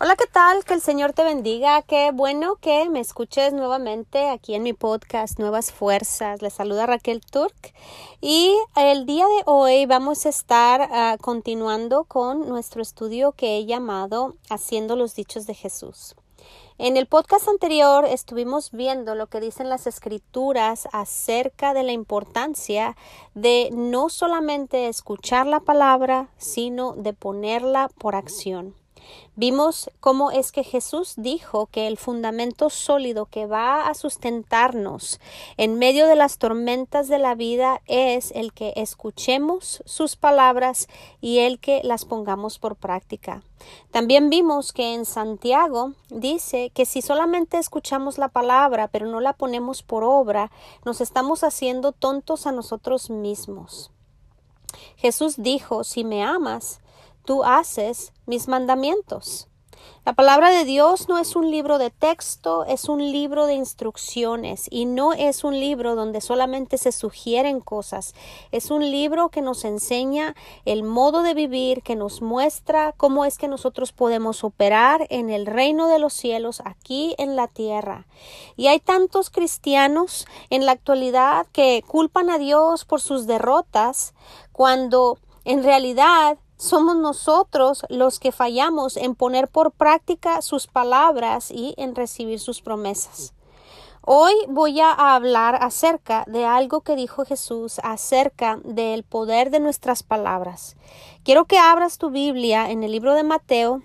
Hola, ¿qué tal? Que el Señor te bendiga. Qué bueno que me escuches nuevamente aquí en mi podcast Nuevas Fuerzas. Les saluda Raquel Turk y el día de hoy vamos a estar uh, continuando con nuestro estudio que he llamado Haciendo los Dichos de Jesús. En el podcast anterior estuvimos viendo lo que dicen las escrituras acerca de la importancia de no solamente escuchar la palabra, sino de ponerla por acción. Vimos cómo es que Jesús dijo que el fundamento sólido que va a sustentarnos en medio de las tormentas de la vida es el que escuchemos sus palabras y el que las pongamos por práctica. También vimos que en Santiago dice que si solamente escuchamos la palabra pero no la ponemos por obra, nos estamos haciendo tontos a nosotros mismos. Jesús dijo, si me amas, tú haces mis mandamientos. La palabra de Dios no es un libro de texto, es un libro de instrucciones y no es un libro donde solamente se sugieren cosas. Es un libro que nos enseña el modo de vivir, que nos muestra cómo es que nosotros podemos operar en el reino de los cielos aquí en la tierra. Y hay tantos cristianos en la actualidad que culpan a Dios por sus derrotas cuando en realidad somos nosotros los que fallamos en poner por práctica sus palabras y en recibir sus promesas. Hoy voy a hablar acerca de algo que dijo Jesús acerca del poder de nuestras palabras. Quiero que abras tu Biblia en el libro de Mateo,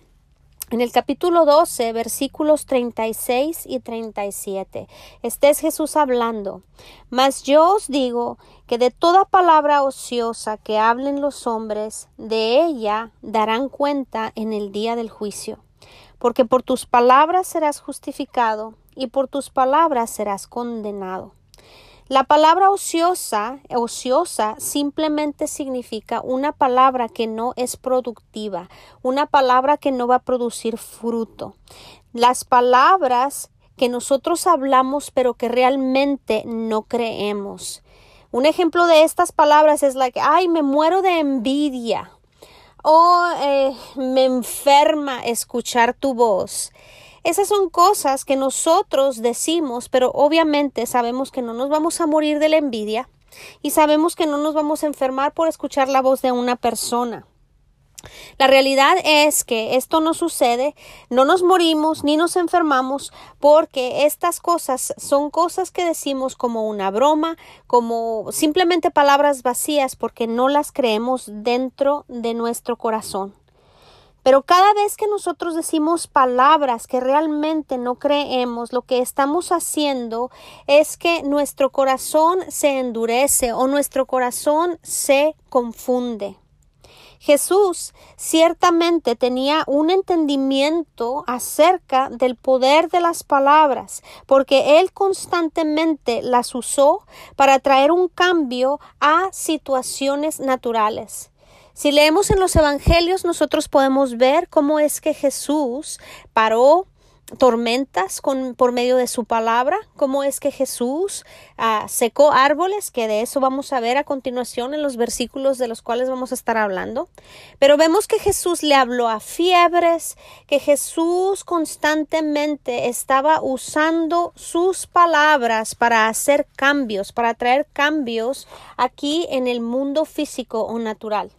en el capítulo 12, versículos 36 y 37, este es Jesús hablando. Mas yo os digo que de toda palabra ociosa que hablen los hombres, de ella darán cuenta en el día del juicio. Porque por tus palabras serás justificado y por tus palabras serás condenado. La palabra ociosa, ociosa simplemente significa una palabra que no es productiva, una palabra que no va a producir fruto. Las palabras que nosotros hablamos pero que realmente no creemos. Un ejemplo de estas palabras es que, ay, me muero de envidia o eh, me enferma escuchar tu voz. Esas son cosas que nosotros decimos, pero obviamente sabemos que no nos vamos a morir de la envidia y sabemos que no nos vamos a enfermar por escuchar la voz de una persona. La realidad es que esto no sucede, no nos morimos ni nos enfermamos porque estas cosas son cosas que decimos como una broma, como simplemente palabras vacías porque no las creemos dentro de nuestro corazón. Pero cada vez que nosotros decimos palabras que realmente no creemos, lo que estamos haciendo es que nuestro corazón se endurece o nuestro corazón se confunde. Jesús ciertamente tenía un entendimiento acerca del poder de las palabras, porque él constantemente las usó para traer un cambio a situaciones naturales. Si leemos en los Evangelios, nosotros podemos ver cómo es que Jesús paró tormentas con, por medio de su palabra, cómo es que Jesús ah, secó árboles, que de eso vamos a ver a continuación en los versículos de los cuales vamos a estar hablando. Pero vemos que Jesús le habló a fiebres, que Jesús constantemente estaba usando sus palabras para hacer cambios, para traer cambios aquí en el mundo físico o natural.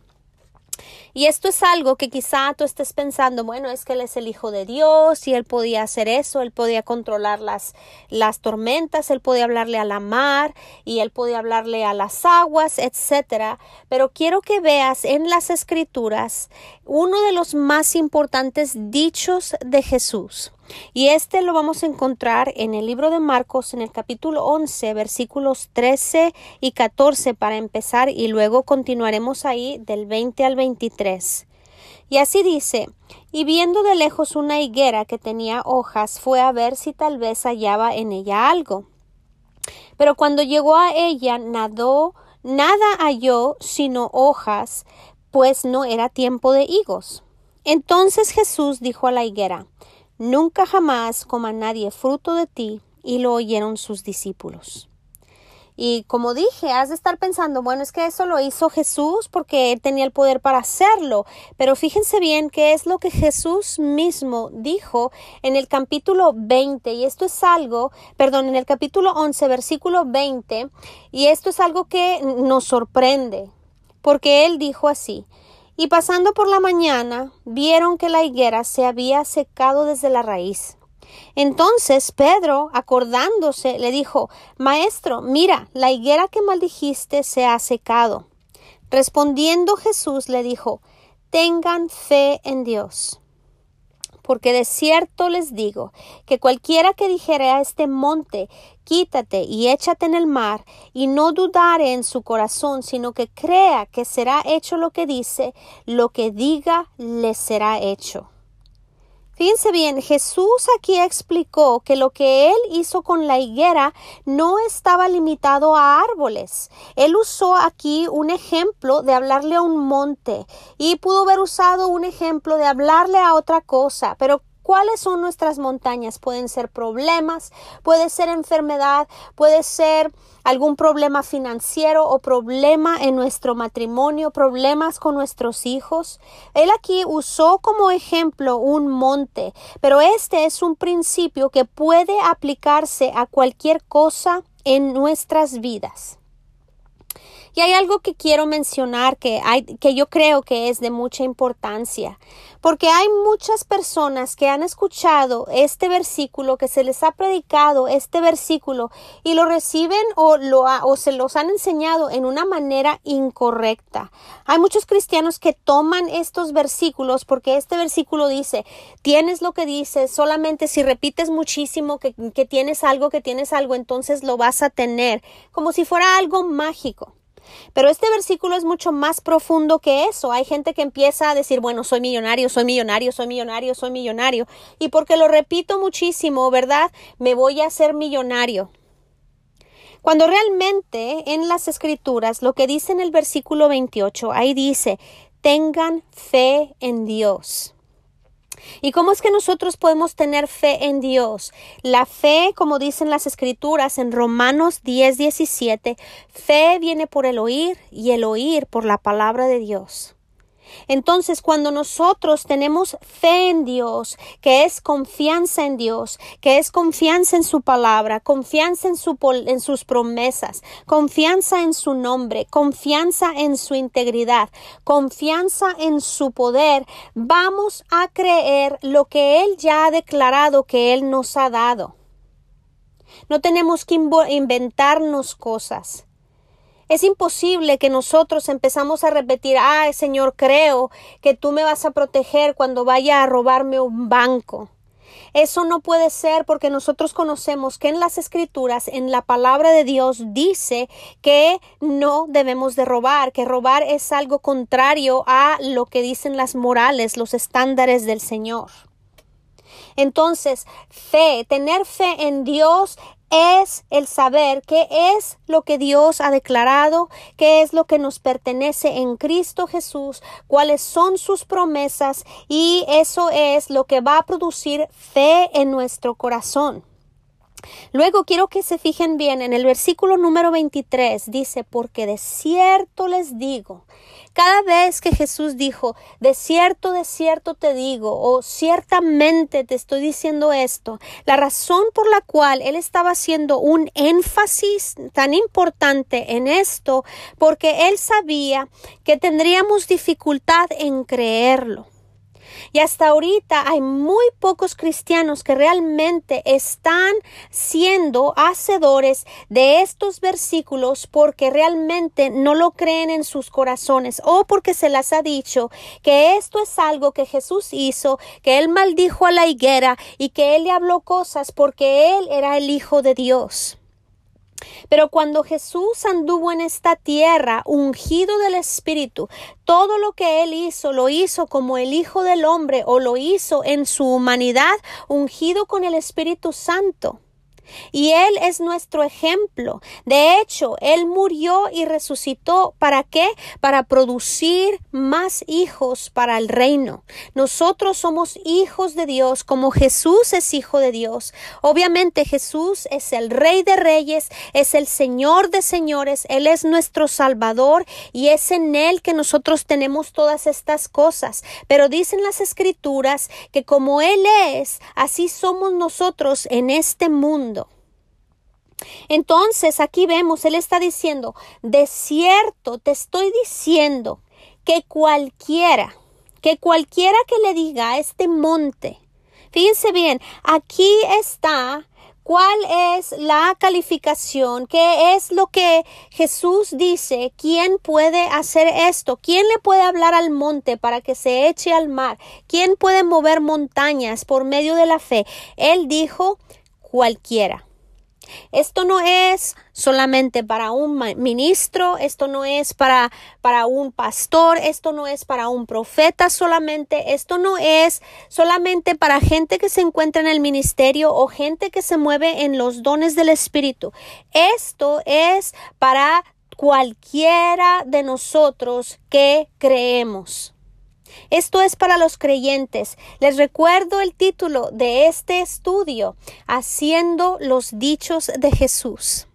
Y esto es algo que quizá tú estés pensando, bueno, es que él es el Hijo de Dios y él podía hacer eso, él podía controlar las, las tormentas, él podía hablarle a la mar y él podía hablarle a las aguas, etcétera. Pero quiero que veas en las escrituras uno de los más importantes dichos de Jesús. Y este lo vamos a encontrar en el libro de Marcos en el capítulo 11 versículos 13 y 14 para empezar y luego continuaremos ahí del 20 al 23. Y así dice, y viendo de lejos una higuera que tenía hojas, fue a ver si tal vez hallaba en ella algo. Pero cuando llegó a ella, nadó, nada halló sino hojas, pues no era tiempo de higos. Entonces Jesús dijo a la higuera, Nunca jamás coma nadie fruto de ti. Y lo oyeron sus discípulos. Y como dije, has de estar pensando, bueno, es que eso lo hizo Jesús porque él tenía el poder para hacerlo. Pero fíjense bien qué es lo que Jesús mismo dijo en el capítulo 20. Y esto es algo, perdón, en el capítulo 11, versículo 20. Y esto es algo que nos sorprende. Porque él dijo así. Y pasando por la mañana, vieron que la higuera se había secado desde la raíz. Entonces Pedro, acordándose, le dijo, Maestro, mira, la higuera que maldijiste se ha secado. Respondiendo Jesús le dijo, Tengan fe en Dios. Porque de cierto les digo que cualquiera que dijere a este monte, quítate y échate en el mar, y no dudare en su corazón, sino que crea que será hecho lo que dice, lo que diga le será hecho. Fíjense bien, Jesús aquí explicó que lo que él hizo con la higuera no estaba limitado a árboles. Él usó aquí un ejemplo de hablarle a un monte y pudo haber usado un ejemplo de hablarle a otra cosa, pero ¿Cuáles son nuestras montañas? Pueden ser problemas, puede ser enfermedad, puede ser algún problema financiero o problema en nuestro matrimonio, problemas con nuestros hijos. Él aquí usó como ejemplo un monte, pero este es un principio que puede aplicarse a cualquier cosa en nuestras vidas. Y hay algo que quiero mencionar que, hay, que yo creo que es de mucha importancia, porque hay muchas personas que han escuchado este versículo, que se les ha predicado este versículo y lo reciben o, lo, o se los han enseñado en una manera incorrecta. Hay muchos cristianos que toman estos versículos porque este versículo dice, tienes lo que dices, solamente si repites muchísimo que, que tienes algo, que tienes algo, entonces lo vas a tener, como si fuera algo mágico. Pero este versículo es mucho más profundo que eso. Hay gente que empieza a decir, bueno, soy millonario, soy millonario, soy millonario, soy millonario. Y porque lo repito muchísimo, ¿verdad? Me voy a hacer millonario. Cuando realmente en las escrituras lo que dice en el versículo 28, ahí dice, tengan fe en Dios. ¿Y cómo es que nosotros podemos tener fe en Dios? La fe, como dicen las escrituras en Romanos 10, 17, fe viene por el oír y el oír por la palabra de Dios. Entonces, cuando nosotros tenemos fe en Dios, que es confianza en Dios, que es confianza en su palabra, confianza en, su, en sus promesas, confianza en su nombre, confianza en su integridad, confianza en su poder, vamos a creer lo que Él ya ha declarado que Él nos ha dado. No tenemos que inventarnos cosas. Es imposible que nosotros empezamos a repetir, ay Señor, creo que tú me vas a proteger cuando vaya a robarme un banco. Eso no puede ser porque nosotros conocemos que en las escrituras, en la palabra de Dios, dice que no debemos de robar, que robar es algo contrario a lo que dicen las morales, los estándares del Señor. Entonces, fe, tener fe en Dios es el saber qué es lo que Dios ha declarado, qué es lo que nos pertenece en Cristo Jesús, cuáles son sus promesas y eso es lo que va a producir fe en nuestro corazón. Luego quiero que se fijen bien en el versículo número 23 dice, porque de cierto les digo, cada vez que Jesús dijo, de cierto, de cierto te digo, o ciertamente te estoy diciendo esto, la razón por la cual él estaba haciendo un énfasis tan importante en esto, porque él sabía que tendríamos dificultad en creerlo. Y hasta ahorita hay muy pocos cristianos que realmente están siendo hacedores de estos versículos porque realmente no lo creen en sus corazones o porque se las ha dicho que esto es algo que Jesús hizo, que él maldijo a la higuera y que él le habló cosas porque él era el Hijo de Dios. Pero cuando Jesús anduvo en esta tierra, ungido del Espíritu, todo lo que él hizo lo hizo como el Hijo del Hombre o lo hizo en su humanidad, ungido con el Espíritu Santo. Y Él es nuestro ejemplo. De hecho, Él murió y resucitó. ¿Para qué? Para producir más hijos para el reino. Nosotros somos hijos de Dios como Jesús es hijo de Dios. Obviamente Jesús es el Rey de Reyes, es el Señor de Señores, Él es nuestro Salvador y es en Él que nosotros tenemos todas estas cosas. Pero dicen las Escrituras que como Él es, así somos nosotros en este mundo. Entonces aquí vemos, Él está diciendo, de cierto te estoy diciendo que cualquiera, que cualquiera que le diga a este monte, fíjense bien, aquí está ¿Cuál es la calificación? ¿Qué es lo que Jesús dice? ¿Quién puede hacer esto? ¿Quién le puede hablar al monte para que se eche al mar? ¿Quién puede mover montañas por medio de la fe? Él dijo cualquiera. Esto no es solamente para un ministro, esto no es para, para un pastor, esto no es para un profeta solamente, esto no es solamente para gente que se encuentra en el ministerio o gente que se mueve en los dones del Espíritu. Esto es para cualquiera de nosotros que creemos. Esto es para los creyentes. Les recuerdo el título de este estudio, Haciendo los dichos de Jesús.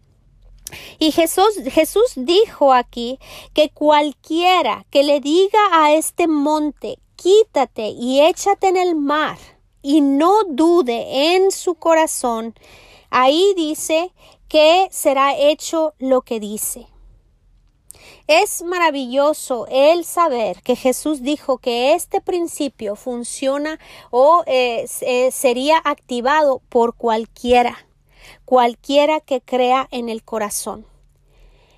Y Jesús, Jesús dijo aquí que cualquiera que le diga a este monte, quítate y échate en el mar, y no dude en su corazón, ahí dice que será hecho lo que dice. Es maravilloso el saber que Jesús dijo que este principio funciona o eh, sería activado por cualquiera, cualquiera que crea en el corazón.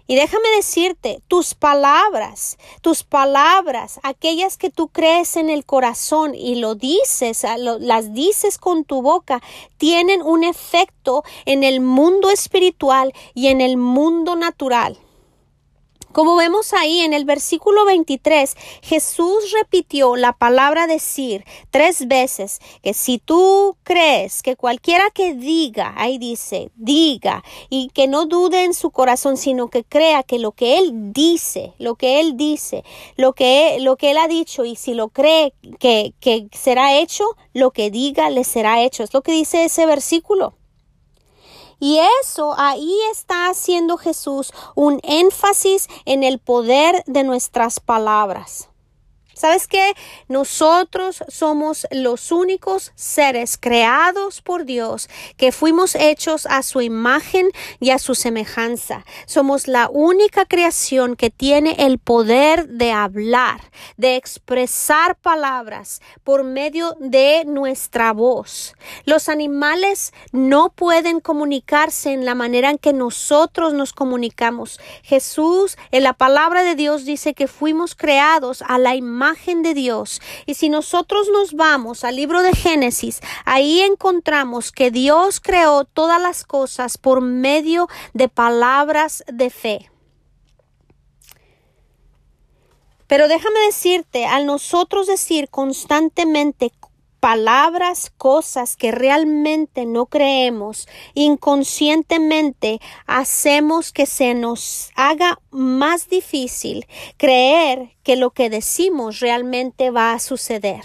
Y déjame decirte, tus palabras, tus palabras, aquellas que tú crees en el corazón y lo dices, las dices con tu boca, tienen un efecto en el mundo espiritual y en el mundo natural. Como vemos ahí en el versículo 23, Jesús repitió la palabra decir tres veces que si tú crees que cualquiera que diga, ahí dice, diga, y que no dude en su corazón, sino que crea que lo que él dice, lo que él dice, lo que, lo que él ha dicho, y si lo cree que, que será hecho, lo que diga le será hecho. Es lo que dice ese versículo. Y eso ahí está haciendo Jesús un énfasis en el poder de nuestras palabras. ¿Sabes qué? Nosotros somos los únicos seres creados por Dios que fuimos hechos a su imagen y a su semejanza. Somos la única creación que tiene el poder de hablar, de expresar palabras por medio de nuestra voz. Los animales no pueden comunicarse en la manera en que nosotros nos comunicamos. Jesús en la palabra de Dios dice que fuimos creados a la imagen de Dios. Y si nosotros nos vamos al libro de Génesis, ahí encontramos que Dios creó todas las cosas por medio de palabras de fe. Pero déjame decirte, al nosotros decir constantemente palabras, cosas que realmente no creemos, inconscientemente hacemos que se nos haga más difícil creer que lo que decimos realmente va a suceder.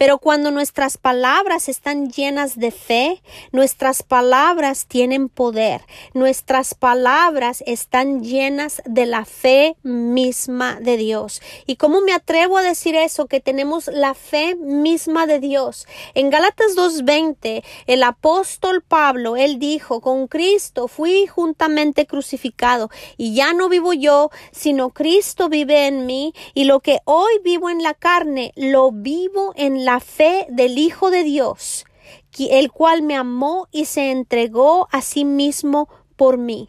Pero cuando nuestras palabras están llenas de fe, nuestras palabras tienen poder, nuestras palabras están llenas de la fe misma de Dios. ¿Y cómo me atrevo a decir eso? Que tenemos la fe misma de Dios. En Gálatas 2.20, el apóstol Pablo, él dijo, con Cristo fui juntamente crucificado y ya no vivo yo, sino Cristo vive en mí y lo que hoy vivo en la carne, lo vivo en la la fe del Hijo de Dios, el cual me amó y se entregó a sí mismo por mí.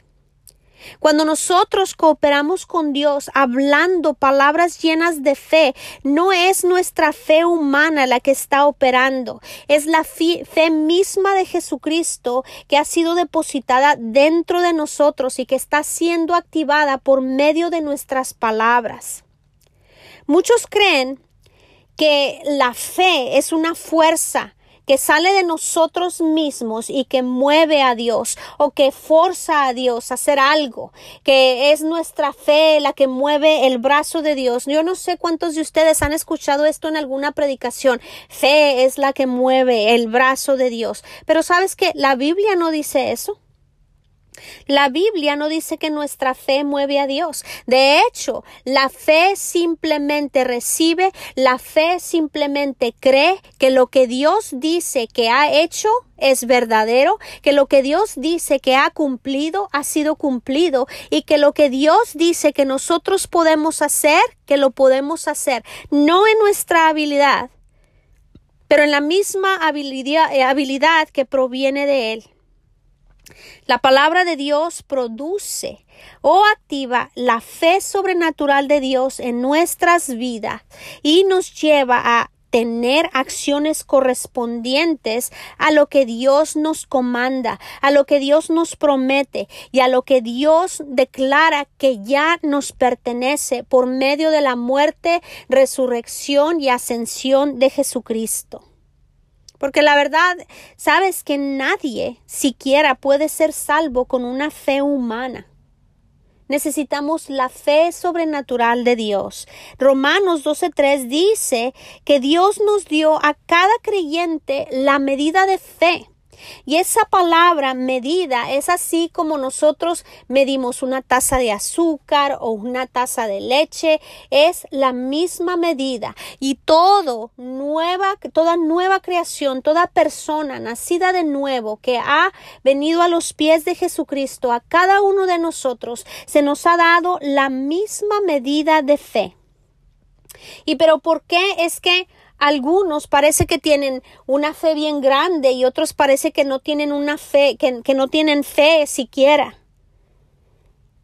Cuando nosotros cooperamos con Dios hablando palabras llenas de fe, no es nuestra fe humana la que está operando, es la fe misma de Jesucristo que ha sido depositada dentro de nosotros y que está siendo activada por medio de nuestras palabras. Muchos creen que la fe es una fuerza que sale de nosotros mismos y que mueve a Dios o que forza a Dios a hacer algo, que es nuestra fe la que mueve el brazo de Dios. Yo no sé cuántos de ustedes han escuchado esto en alguna predicación. Fe es la que mueve el brazo de Dios. Pero sabes que la Biblia no dice eso. La Biblia no dice que nuestra fe mueve a Dios. De hecho, la fe simplemente recibe, la fe simplemente cree que lo que Dios dice que ha hecho es verdadero, que lo que Dios dice que ha cumplido ha sido cumplido y que lo que Dios dice que nosotros podemos hacer, que lo podemos hacer, no en nuestra habilidad, pero en la misma habilidad, eh, habilidad que proviene de Él. La palabra de Dios produce o activa la fe sobrenatural de Dios en nuestras vidas y nos lleva a tener acciones correspondientes a lo que Dios nos comanda, a lo que Dios nos promete y a lo que Dios declara que ya nos pertenece por medio de la muerte, resurrección y ascensión de Jesucristo. Porque la verdad, sabes que nadie siquiera puede ser salvo con una fe humana. Necesitamos la fe sobrenatural de Dios. Romanos 12.3 dice que Dios nos dio a cada creyente la medida de fe y esa palabra medida es así como nosotros medimos una taza de azúcar o una taza de leche, es la misma medida. Y todo nueva, toda nueva creación, toda persona nacida de nuevo que ha venido a los pies de Jesucristo, a cada uno de nosotros se nos ha dado la misma medida de fe. Y pero ¿por qué es que algunos parece que tienen una fe bien grande y otros parece que no tienen una fe, que, no tienen fe siquiera.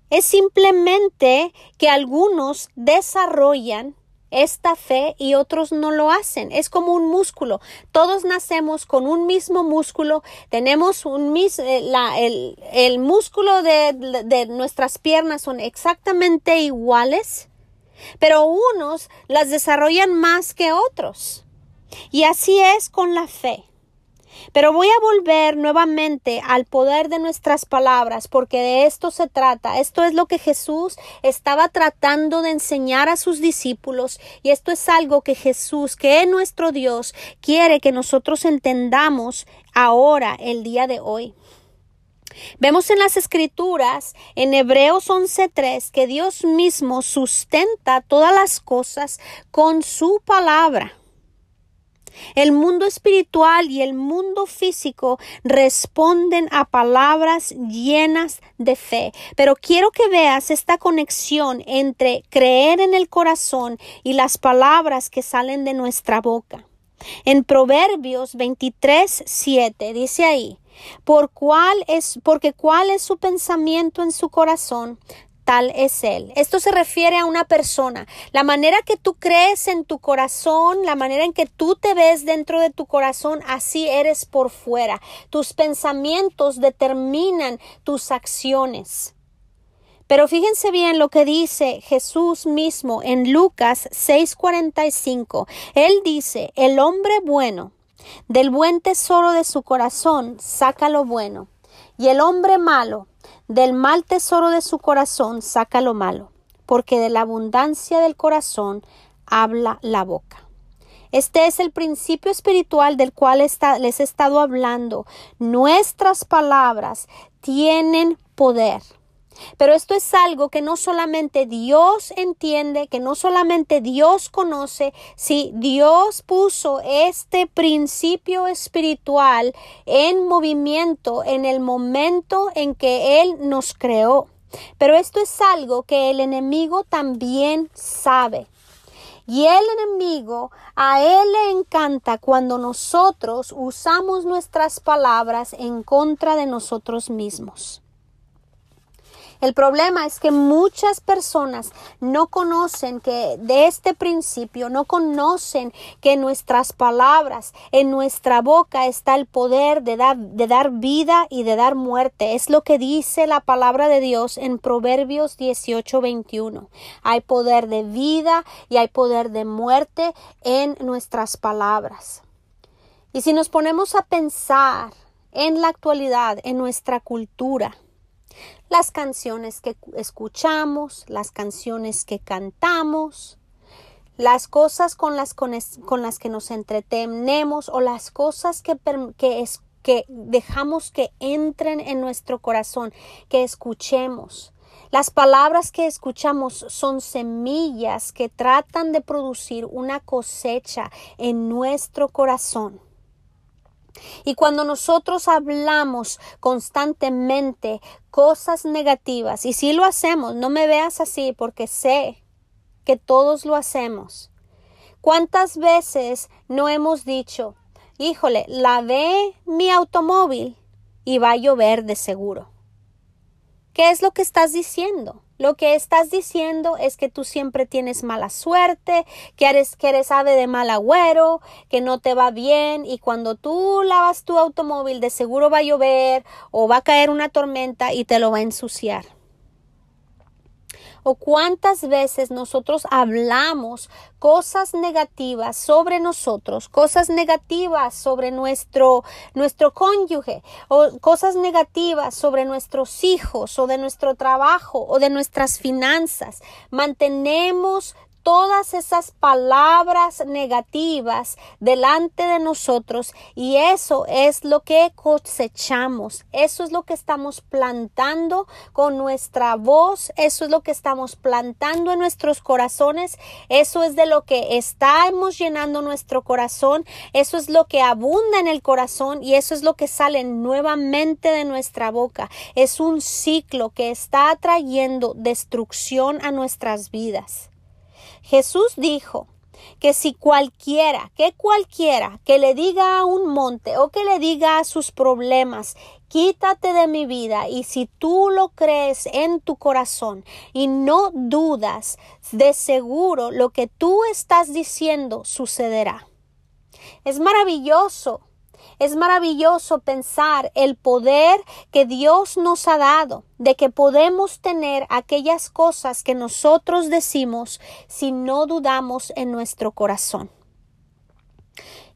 Es simplemente que algunos desarrollan esta fe y otros no lo hacen. Es como un músculo. Todos nacemos con un mismo músculo. Tenemos un mis, eh, la, el, el, músculo de, de nuestras piernas son exactamente iguales pero unos las desarrollan más que otros. Y así es con la fe. Pero voy a volver nuevamente al poder de nuestras palabras, porque de esto se trata. Esto es lo que Jesús estaba tratando de enseñar a sus discípulos, y esto es algo que Jesús, que es nuestro Dios, quiere que nosotros entendamos ahora, el día de hoy. Vemos en las escrituras, en Hebreos 11.3, que Dios mismo sustenta todas las cosas con su palabra. El mundo espiritual y el mundo físico responden a palabras llenas de fe. Pero quiero que veas esta conexión entre creer en el corazón y las palabras que salen de nuestra boca. En Proverbios 23, 7 dice ahí, por cuál es, porque cuál es su pensamiento en su corazón, tal es Él. Esto se refiere a una persona. La manera que tú crees en tu corazón, la manera en que tú te ves dentro de tu corazón, así eres por fuera. Tus pensamientos determinan tus acciones. Pero fíjense bien lo que dice Jesús mismo en Lucas 6:45. Él dice, el hombre bueno del buen tesoro de su corazón saca lo bueno, y el hombre malo del mal tesoro de su corazón saca lo malo, porque de la abundancia del corazón habla la boca. Este es el principio espiritual del cual les he estado hablando. Nuestras palabras tienen poder. Pero esto es algo que no solamente Dios entiende, que no solamente Dios conoce, si Dios puso este principio espiritual en movimiento en el momento en que Él nos creó. Pero esto es algo que el enemigo también sabe. Y el enemigo, a él le encanta cuando nosotros usamos nuestras palabras en contra de nosotros mismos. El problema es que muchas personas no conocen que de este principio, no conocen que en nuestras palabras, en nuestra boca está el poder de dar, de dar vida y de dar muerte. Es lo que dice la palabra de Dios en Proverbios 18, 21. Hay poder de vida y hay poder de muerte en nuestras palabras. Y si nos ponemos a pensar en la actualidad, en nuestra cultura, las canciones que escuchamos, las canciones que cantamos, las cosas con las, con, las que nos entretenemos o las cosas que, que, que dejamos que entren en nuestro corazón, que escuchemos. Las palabras que escuchamos son semillas que tratan de producir una cosecha en nuestro corazón. Y cuando nosotros hablamos constantemente cosas negativas, y si lo hacemos, no me veas así porque sé que todos lo hacemos. ¿Cuántas veces no hemos dicho, híjole, lavé mi automóvil y va a llover de seguro? ¿Qué es lo que estás diciendo? Lo que estás diciendo es que tú siempre tienes mala suerte, que eres, que eres ave de mal agüero, que no te va bien y cuando tú lavas tu automóvil de seguro va a llover o va a caer una tormenta y te lo va a ensuciar o cuántas veces nosotros hablamos cosas negativas sobre nosotros, cosas negativas sobre nuestro, nuestro cónyuge, o cosas negativas sobre nuestros hijos, o de nuestro trabajo, o de nuestras finanzas. Mantenemos todas esas palabras negativas delante de nosotros y eso es lo que cosechamos, eso es lo que estamos plantando con nuestra voz, eso es lo que estamos plantando en nuestros corazones, eso es de lo que estamos llenando nuestro corazón, eso es lo que abunda en el corazón y eso es lo que sale nuevamente de nuestra boca. Es un ciclo que está trayendo destrucción a nuestras vidas. Jesús dijo que si cualquiera, que cualquiera que le diga a un monte o que le diga a sus problemas, quítate de mi vida, y si tú lo crees en tu corazón y no dudas, de seguro lo que tú estás diciendo sucederá. Es maravilloso es maravilloso pensar el poder que Dios nos ha dado, de que podemos tener aquellas cosas que nosotros decimos si no dudamos en nuestro corazón.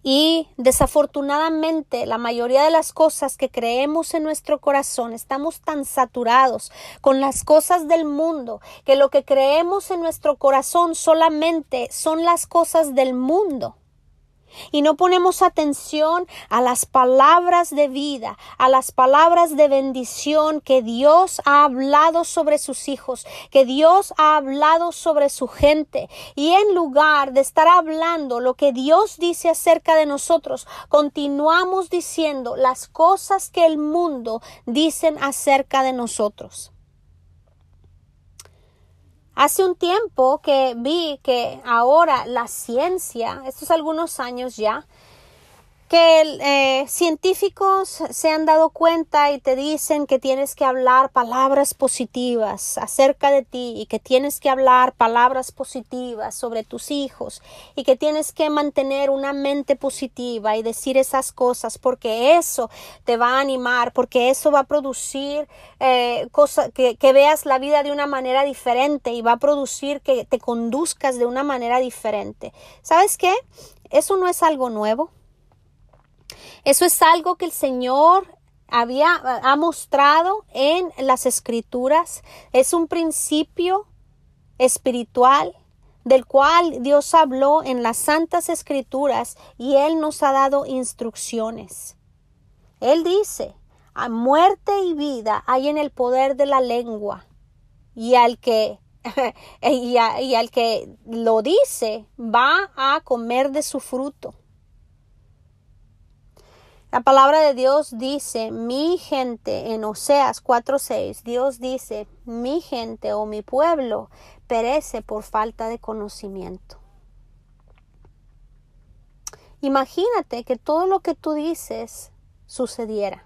Y desafortunadamente la mayoría de las cosas que creemos en nuestro corazón estamos tan saturados con las cosas del mundo que lo que creemos en nuestro corazón solamente son las cosas del mundo y no ponemos atención a las palabras de vida, a las palabras de bendición que Dios ha hablado sobre sus hijos, que Dios ha hablado sobre su gente. Y en lugar de estar hablando lo que Dios dice acerca de nosotros, continuamos diciendo las cosas que el mundo dicen acerca de nosotros. Hace un tiempo que vi que ahora la ciencia, estos algunos años ya, que eh, científicos se han dado cuenta y te dicen que tienes que hablar palabras positivas acerca de ti y que tienes que hablar palabras positivas sobre tus hijos y que tienes que mantener una mente positiva y decir esas cosas porque eso te va a animar, porque eso va a producir eh, que, que veas la vida de una manera diferente y va a producir que te conduzcas de una manera diferente. ¿Sabes qué? Eso no es algo nuevo. Eso es algo que el Señor había ha mostrado en las escrituras. Es un principio espiritual del cual Dios habló en las santas escrituras y Él nos ha dado instrucciones. Él dice, a muerte y vida hay en el poder de la lengua y al que y, y al que lo dice va a comer de su fruto. La palabra de Dios dice, mi gente, en Oseas 4:6, Dios dice, mi gente o mi pueblo perece por falta de conocimiento. Imagínate que todo lo que tú dices sucediera.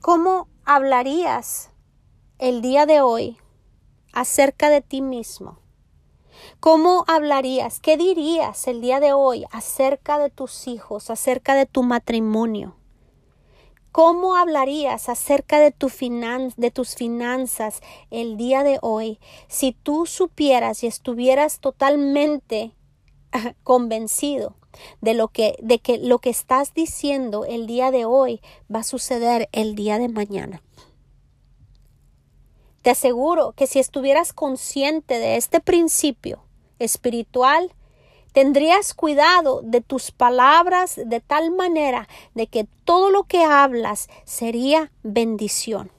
¿Cómo hablarías el día de hoy acerca de ti mismo? ¿Cómo hablarías? ¿Qué dirías el día de hoy acerca de tus hijos, acerca de tu matrimonio? ¿Cómo hablarías acerca de, de tus finanzas el día de hoy si tú supieras y estuvieras totalmente convencido de lo que de que lo que estás diciendo el día de hoy va a suceder el día de mañana. Te aseguro que si estuvieras consciente de este principio espiritual, tendrías cuidado de tus palabras de tal manera de que todo lo que hablas sería bendición.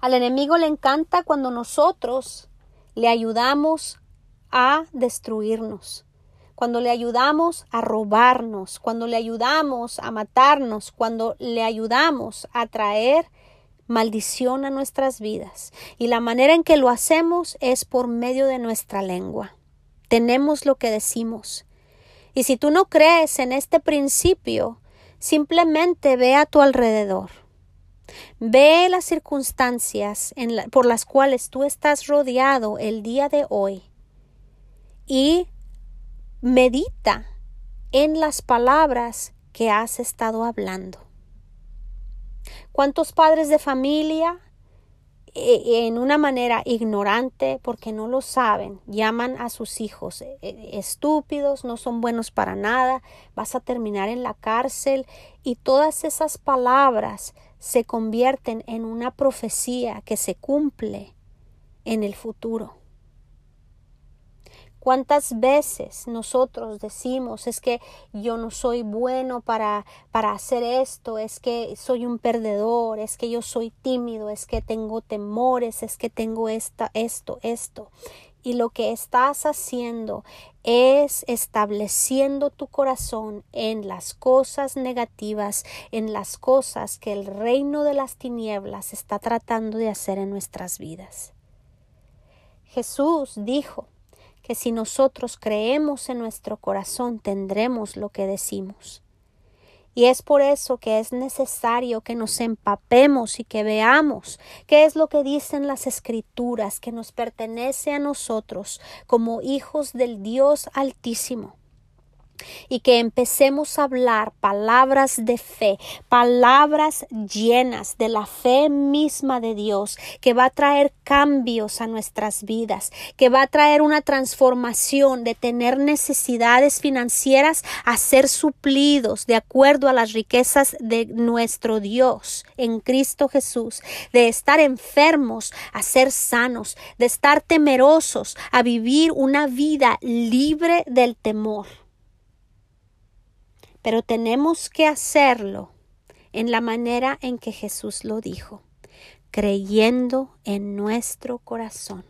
Al enemigo le encanta cuando nosotros le ayudamos a destruirnos, cuando le ayudamos a robarnos, cuando le ayudamos a matarnos, cuando le ayudamos a traer maldición a nuestras vidas. Y la manera en que lo hacemos es por medio de nuestra lengua. Tenemos lo que decimos. Y si tú no crees en este principio, simplemente ve a tu alrededor. Ve las circunstancias por las cuales tú estás rodeado el día de hoy y medita en las palabras que has estado hablando. ¿Cuántos padres de familia eh, en una manera ignorante, porque no lo saben, llaman a sus hijos eh, estúpidos, no son buenos para nada, vas a terminar en la cárcel y todas esas palabras se convierten en una profecía que se cumple en el futuro. ¿Cuántas veces nosotros decimos es que yo no soy bueno para, para hacer esto, es que soy un perdedor, es que yo soy tímido, es que tengo temores, es que tengo esta, esto, esto? Y lo que estás haciendo es estableciendo tu corazón en las cosas negativas, en las cosas que el reino de las tinieblas está tratando de hacer en nuestras vidas. Jesús dijo, que si nosotros creemos en nuestro corazón tendremos lo que decimos. Y es por eso que es necesario que nos empapemos y que veamos qué es lo que dicen las escrituras que nos pertenece a nosotros como hijos del Dios Altísimo y que empecemos a hablar palabras de fe, palabras llenas de la fe misma de Dios, que va a traer cambios a nuestras vidas, que va a traer una transformación de tener necesidades financieras a ser suplidos de acuerdo a las riquezas de nuestro Dios en Cristo Jesús, de estar enfermos a ser sanos, de estar temerosos a vivir una vida libre del temor pero tenemos que hacerlo en la manera en que Jesús lo dijo, creyendo en nuestro corazón.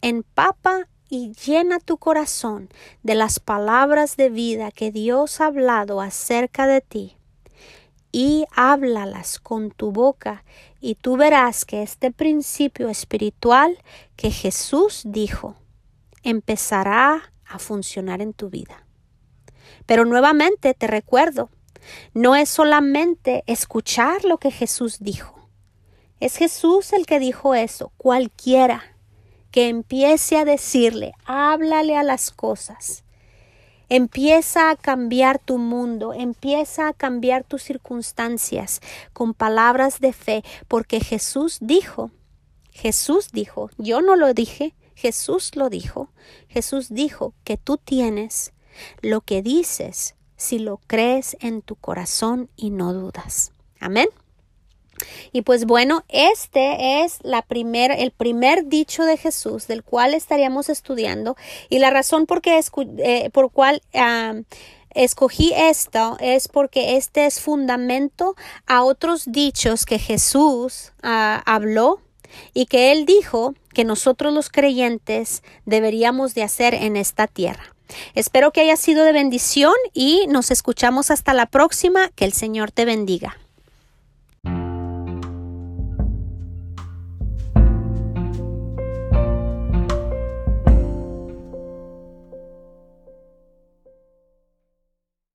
Empapa y llena tu corazón de las palabras de vida que Dios ha hablado acerca de ti y háblalas con tu boca y tú verás que este principio espiritual que Jesús dijo empezará a funcionar en tu vida. Pero nuevamente te recuerdo, no es solamente escuchar lo que Jesús dijo. Es Jesús el que dijo eso. Cualquiera que empiece a decirle, háblale a las cosas. Empieza a cambiar tu mundo, empieza a cambiar tus circunstancias con palabras de fe, porque Jesús dijo, Jesús dijo, yo no lo dije, Jesús lo dijo, Jesús dijo que tú tienes lo que dices si lo crees en tu corazón y no dudas. Amén. Y pues bueno, este es la el primer dicho de Jesús del cual estaríamos estudiando y la razón por, qué eh, por cual escogí esto es porque este es fundamento a otros dichos que Jesús ah, habló y que él dijo que nosotros los creyentes deberíamos de hacer en esta tierra. Espero que haya sido de bendición y nos escuchamos hasta la próxima. Que el Señor te bendiga.